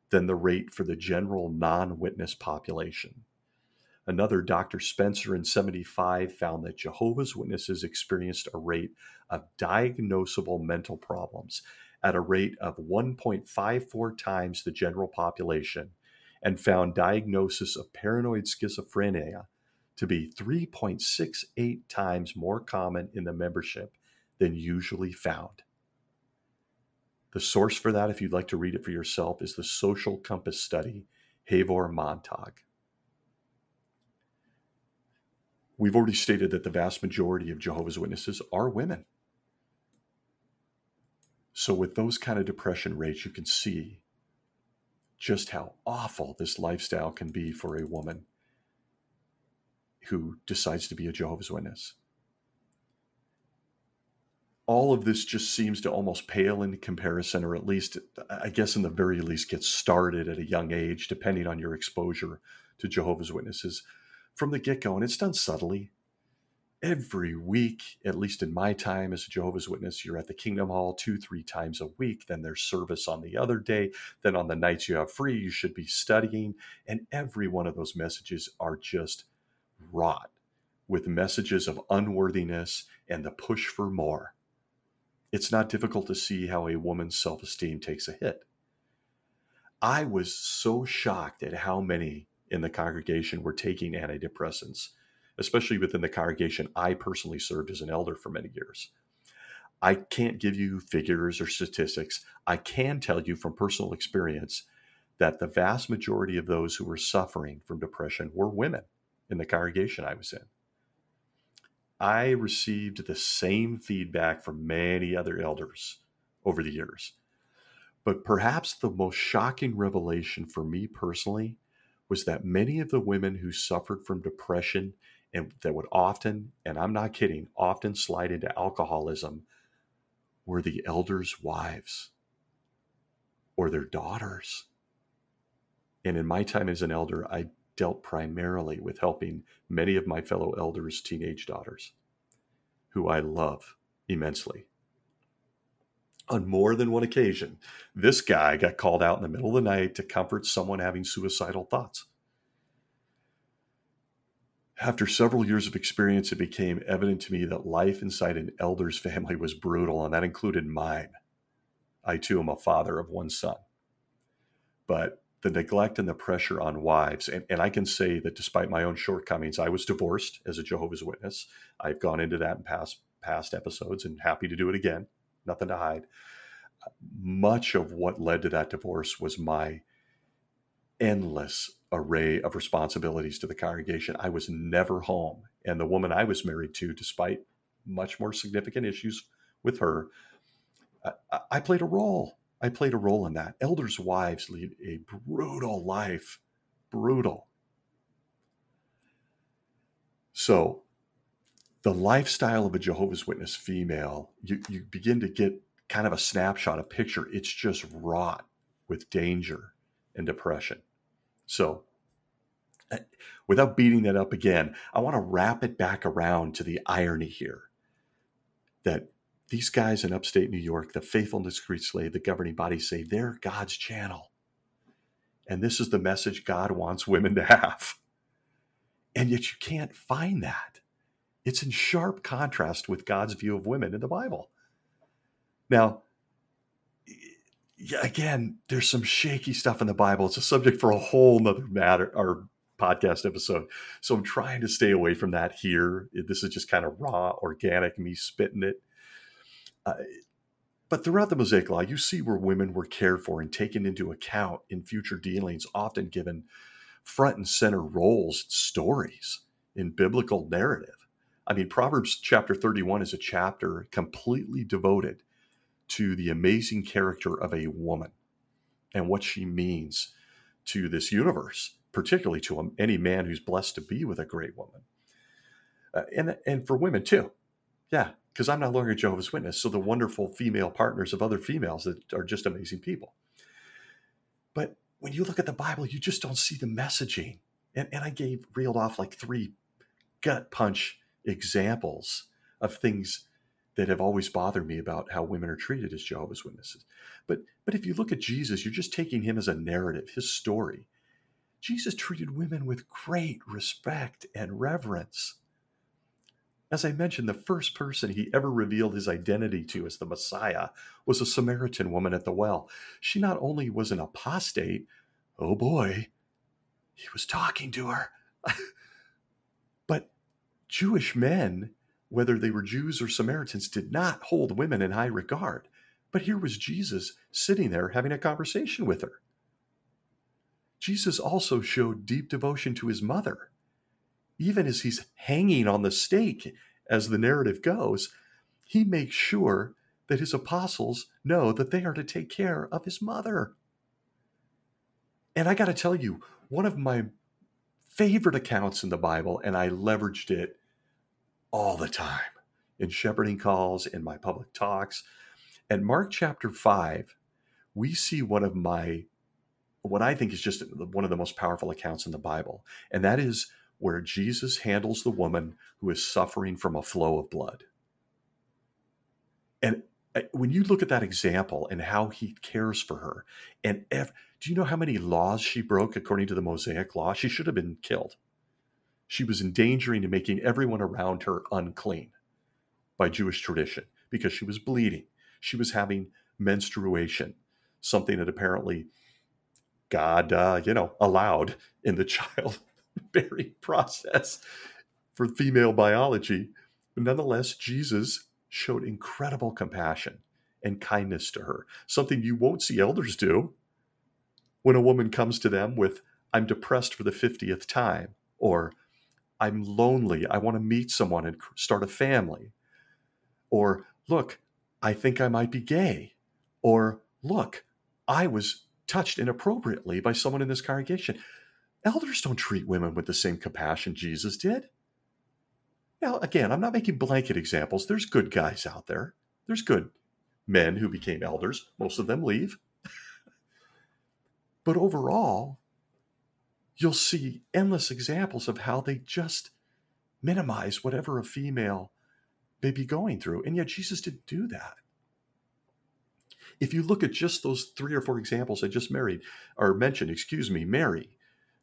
than the rate for the general non witness population. Another, Dr. Spencer in 75, found that Jehovah's Witnesses experienced a rate of diagnosable mental problems at a rate of 1.54 times the general population and found diagnosis of paranoid schizophrenia to be 3.68 times more common in the membership than usually found. The source for that, if you'd like to read it for yourself, is the Social Compass Study, Havor Montag. We've already stated that the vast majority of Jehovah's Witnesses are women. So, with those kind of depression rates, you can see just how awful this lifestyle can be for a woman who decides to be a Jehovah's Witness. All of this just seems to almost pale in comparison, or at least, I guess, in the very least, get started at a young age, depending on your exposure to Jehovah's Witnesses from the get go, and it's done subtly. Every week, at least in my time as a Jehovah's Witness, you're at the Kingdom Hall two, three times a week. Then there's service on the other day. Then on the nights you have free, you should be studying. And every one of those messages are just wrought with messages of unworthiness and the push for more. It's not difficult to see how a woman's self esteem takes a hit. I was so shocked at how many in the congregation were taking antidepressants, especially within the congregation I personally served as an elder for many years. I can't give you figures or statistics. I can tell you from personal experience that the vast majority of those who were suffering from depression were women in the congregation I was in. I received the same feedback from many other elders over the years. But perhaps the most shocking revelation for me personally was that many of the women who suffered from depression and that would often, and I'm not kidding, often slide into alcoholism were the elders' wives or their daughters. And in my time as an elder, I dealt primarily with helping many of my fellow elders' teenage daughters, who I love immensely on more than one occasion, this guy got called out in the middle of the night to comfort someone having suicidal thoughts. After several years of experience, it became evident to me that life inside an elder's family was brutal, and that included mine. I too am a father of one son. But the neglect and the pressure on wives, and, and I can say that despite my own shortcomings, I was divorced as a Jehovah's Witness. I've gone into that in past past episodes and happy to do it again. Nothing to hide. Much of what led to that divorce was my endless array of responsibilities to the congregation. I was never home. And the woman I was married to, despite much more significant issues with her, I, I played a role. I played a role in that. Elders' wives lead a brutal life, brutal. So, the lifestyle of a Jehovah's Witness female, you, you begin to get kind of a snapshot, a picture. It's just wrought with danger and depression. So, eh, without beating that up again, I want to wrap it back around to the irony here that these guys in upstate New York, the faithful and discreet slave, the governing body say they're God's channel. And this is the message God wants women to have. And yet you can't find that. It's in sharp contrast with God's view of women in the Bible. Now, again, there's some shaky stuff in the Bible. It's a subject for a whole nother matter or podcast episode. So I'm trying to stay away from that here. This is just kind of raw, organic, me spitting it. Uh, but throughout the Mosaic Law, you see where women were cared for and taken into account in future dealings, often given front and center roles, stories in biblical narrative. I mean, Proverbs chapter 31 is a chapter completely devoted to the amazing character of a woman and what she means to this universe, particularly to any man who's blessed to be with a great woman. Uh, and, and for women too. Yeah, because I'm no longer a Jehovah's Witness. So the wonderful female partners of other females that are just amazing people. But when you look at the Bible, you just don't see the messaging. And, and I gave reeled off like three gut punch examples of things that have always bothered me about how women are treated as Jehovah's Witnesses. But but if you look at Jesus, you're just taking him as a narrative, his story. Jesus treated women with great respect and reverence. As I mentioned, the first person he ever revealed his identity to as the Messiah was a Samaritan woman at the well. She not only was an apostate, oh boy, he was talking to her. Jewish men whether they were Jews or Samaritans, did not hold women in high regard. But here was Jesus sitting there having a conversation with her. Jesus also showed deep devotion to his mother. Even as he's hanging on the stake, as the narrative goes, he makes sure that his apostles know that they are to take care of his mother. And I got to tell you, one of my favorite accounts in the Bible, and I leveraged it all the time in shepherding calls, in my public talks. And Mark chapter 5, we see one of my, what I think is just one of the most powerful accounts in the Bible. And that is where Jesus handles the woman who is suffering from a flow of blood. And uh, when you look at that example and how he cares for her, and if, do you know how many laws she broke according to the Mosaic law? She should have been killed. She was endangering and making everyone around her unclean by Jewish tradition because she was bleeding. She was having menstruation, something that apparently God, uh, you know, allowed in the childbearing process for female biology. But nonetheless, Jesus showed incredible compassion and kindness to her, something you won't see elders do when a woman comes to them with, I'm depressed for the 50th time, or I'm lonely. I want to meet someone and start a family. Or, look, I think I might be gay. Or, look, I was touched inappropriately by someone in this congregation. Elders don't treat women with the same compassion Jesus did. Now, again, I'm not making blanket examples. There's good guys out there, there's good men who became elders. Most of them leave. But overall, you'll see endless examples of how they just minimize whatever a female may be going through. And yet Jesus didn't do that. If you look at just those three or four examples I just married or mentioned, excuse me, Mary,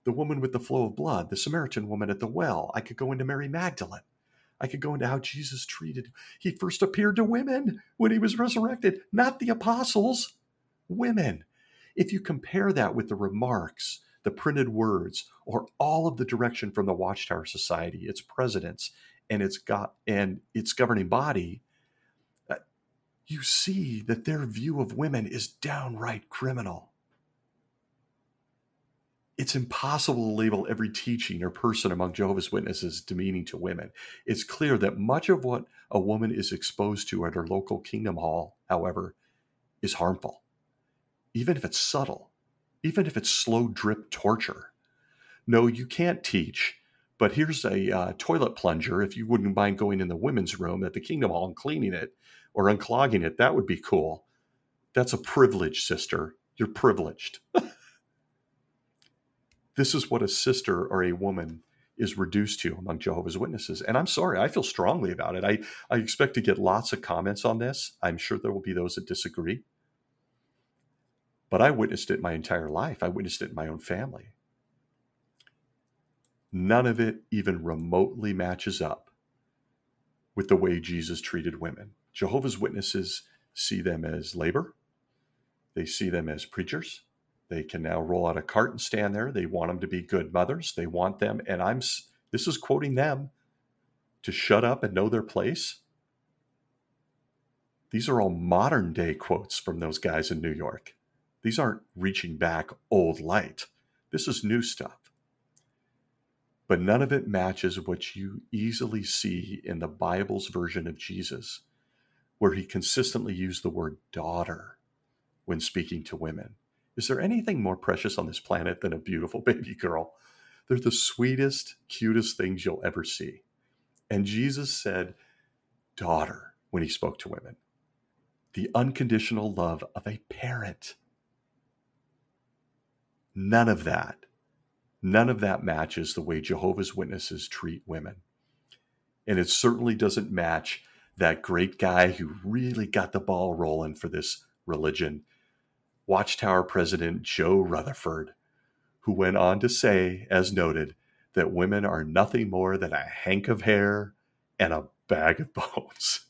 the woman with the flow of blood, the Samaritan woman at the well, I could go into Mary Magdalene. I could go into how Jesus treated. He first appeared to women when he was resurrected, not the apostles, women. If you compare that with the remarks the printed words, or all of the direction from the Watchtower Society, its presidents, and its got and its governing body, uh, you see that their view of women is downright criminal. It's impossible to label every teaching or person among Jehovah's Witnesses demeaning to women. It's clear that much of what a woman is exposed to at her local kingdom hall, however, is harmful, even if it's subtle, even if it's slow drip torture. No, you can't teach but here's a uh, toilet plunger. If you wouldn't mind going in the women's room at the Kingdom Hall and cleaning it or unclogging it, that would be cool. That's a privilege, sister. You're privileged. this is what a sister or a woman is reduced to among Jehovah's Witnesses. And I'm sorry, I feel strongly about it. I, I expect to get lots of comments on this. I'm sure there will be those that disagree. But I witnessed it my entire life. I witnessed it in my own family none of it even remotely matches up with the way Jesus treated women. Jehovah's Witnesses see them as labor, they see them as preachers. They can now roll out a cart and stand there. They want them to be good mothers. They want them, and I'm this is quoting them, to shut up and know their place. These are all modern day quotes from those guys in New York. These aren't reaching back old light. This is new stuff but none of it matches what you easily see in the Bible's version of Jesus, where he consistently used the word daughter when speaking to women. Is there anything more precious on this planet than a beautiful baby girl? They're the sweetest, cutest things you'll ever see. And Jesus said, daughter, when he spoke to women. The unconditional love of a parent. None of that None of that matches the way Jehovah's Witnesses treat women. And it certainly doesn't match that great guy who really got the ball rolling for this religion, Watchtower President Joe Rutherford, who went on to say, as noted, that women are nothing more than a hank of hair and a bag of bones.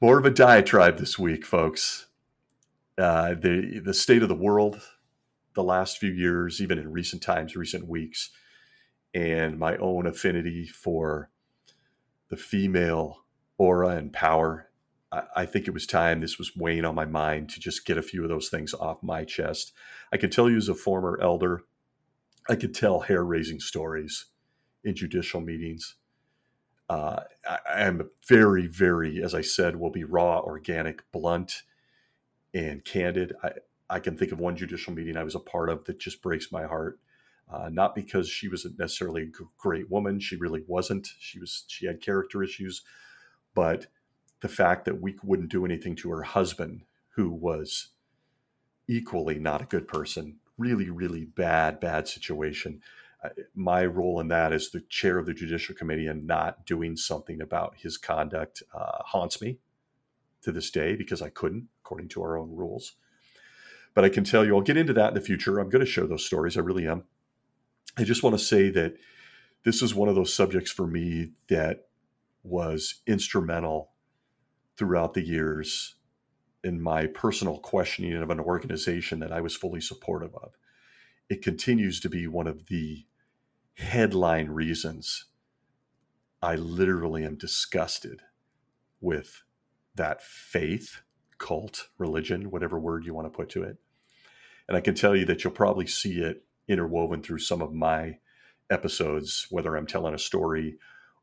More of a diatribe this week, folks. Uh, the the state of the world, the last few years, even in recent times, recent weeks, and my own affinity for the female aura and power. I, I think it was time this was weighing on my mind to just get a few of those things off my chest. I can tell you as a former elder, I could tell hair raising stories in judicial meetings. Uh, I, am very, very, as I said, will be raw, organic, blunt, and candid. I, I can think of one judicial meeting I was a part of that just breaks my heart. Uh, not because she was necessarily a great woman, she really wasn't. She was she had character issues, but the fact that we wouldn't do anything to her husband, who was equally not a good person, really, really bad, bad situation. Uh, my role in that as the chair of the judicial committee and not doing something about his conduct uh, haunts me to this day because I couldn't, according to our own rules. But I can tell you, I'll get into that in the future. I'm going to share those stories. I really am. I just want to say that this is one of those subjects for me that was instrumental throughout the years in my personal questioning of an organization that I was fully supportive of. It continues to be one of the headline reasons I literally am disgusted with that faith, cult, religion, whatever word you want to put to it. And I can tell you that you'll probably see it interwoven through some of my episodes, whether I'm telling a story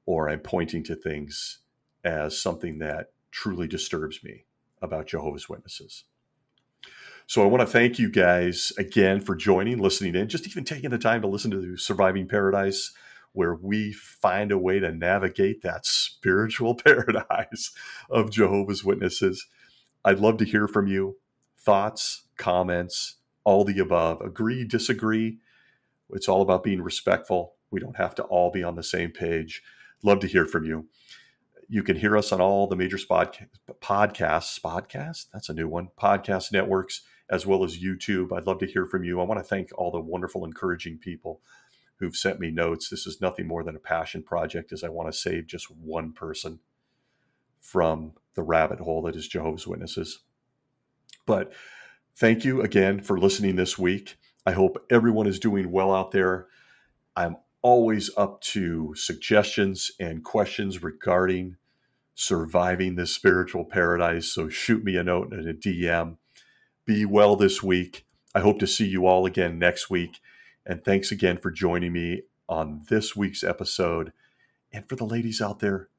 or I'm pointing to things as something that truly disturbs me about Jehovah's Witnesses. So I want to thank you guys again for joining, listening in, just even taking the time to listen to Surviving Paradise, where we find a way to navigate that spiritual paradise of Jehovah's Witnesses. I'd love to hear from you. Thoughts, comments, all the above. Agree, disagree. It's all about being respectful. We don't have to all be on the same page. Love to hear from you. You can hear us on all the major spot, podcasts. Podcast? That's a new one. Podcast networks, as well as YouTube. I'd love to hear from you. I want to thank all the wonderful, encouraging people who've sent me notes. This is nothing more than a passion project, as I want to save just one person from the rabbit hole that is Jehovah's Witnesses. But Thank you again for listening this week. I hope everyone is doing well out there. I'm always up to suggestions and questions regarding surviving this spiritual paradise. So shoot me a note and a DM. Be well this week. I hope to see you all again next week. And thanks again for joining me on this week's episode. And for the ladies out there,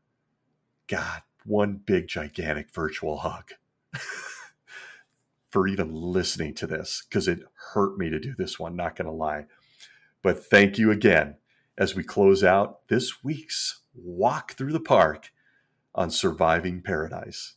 God, one big, gigantic virtual hug for even listening to this because it hurt me to do this one, not going to lie. But thank you again as we close out this week's walk through the park on surviving paradise.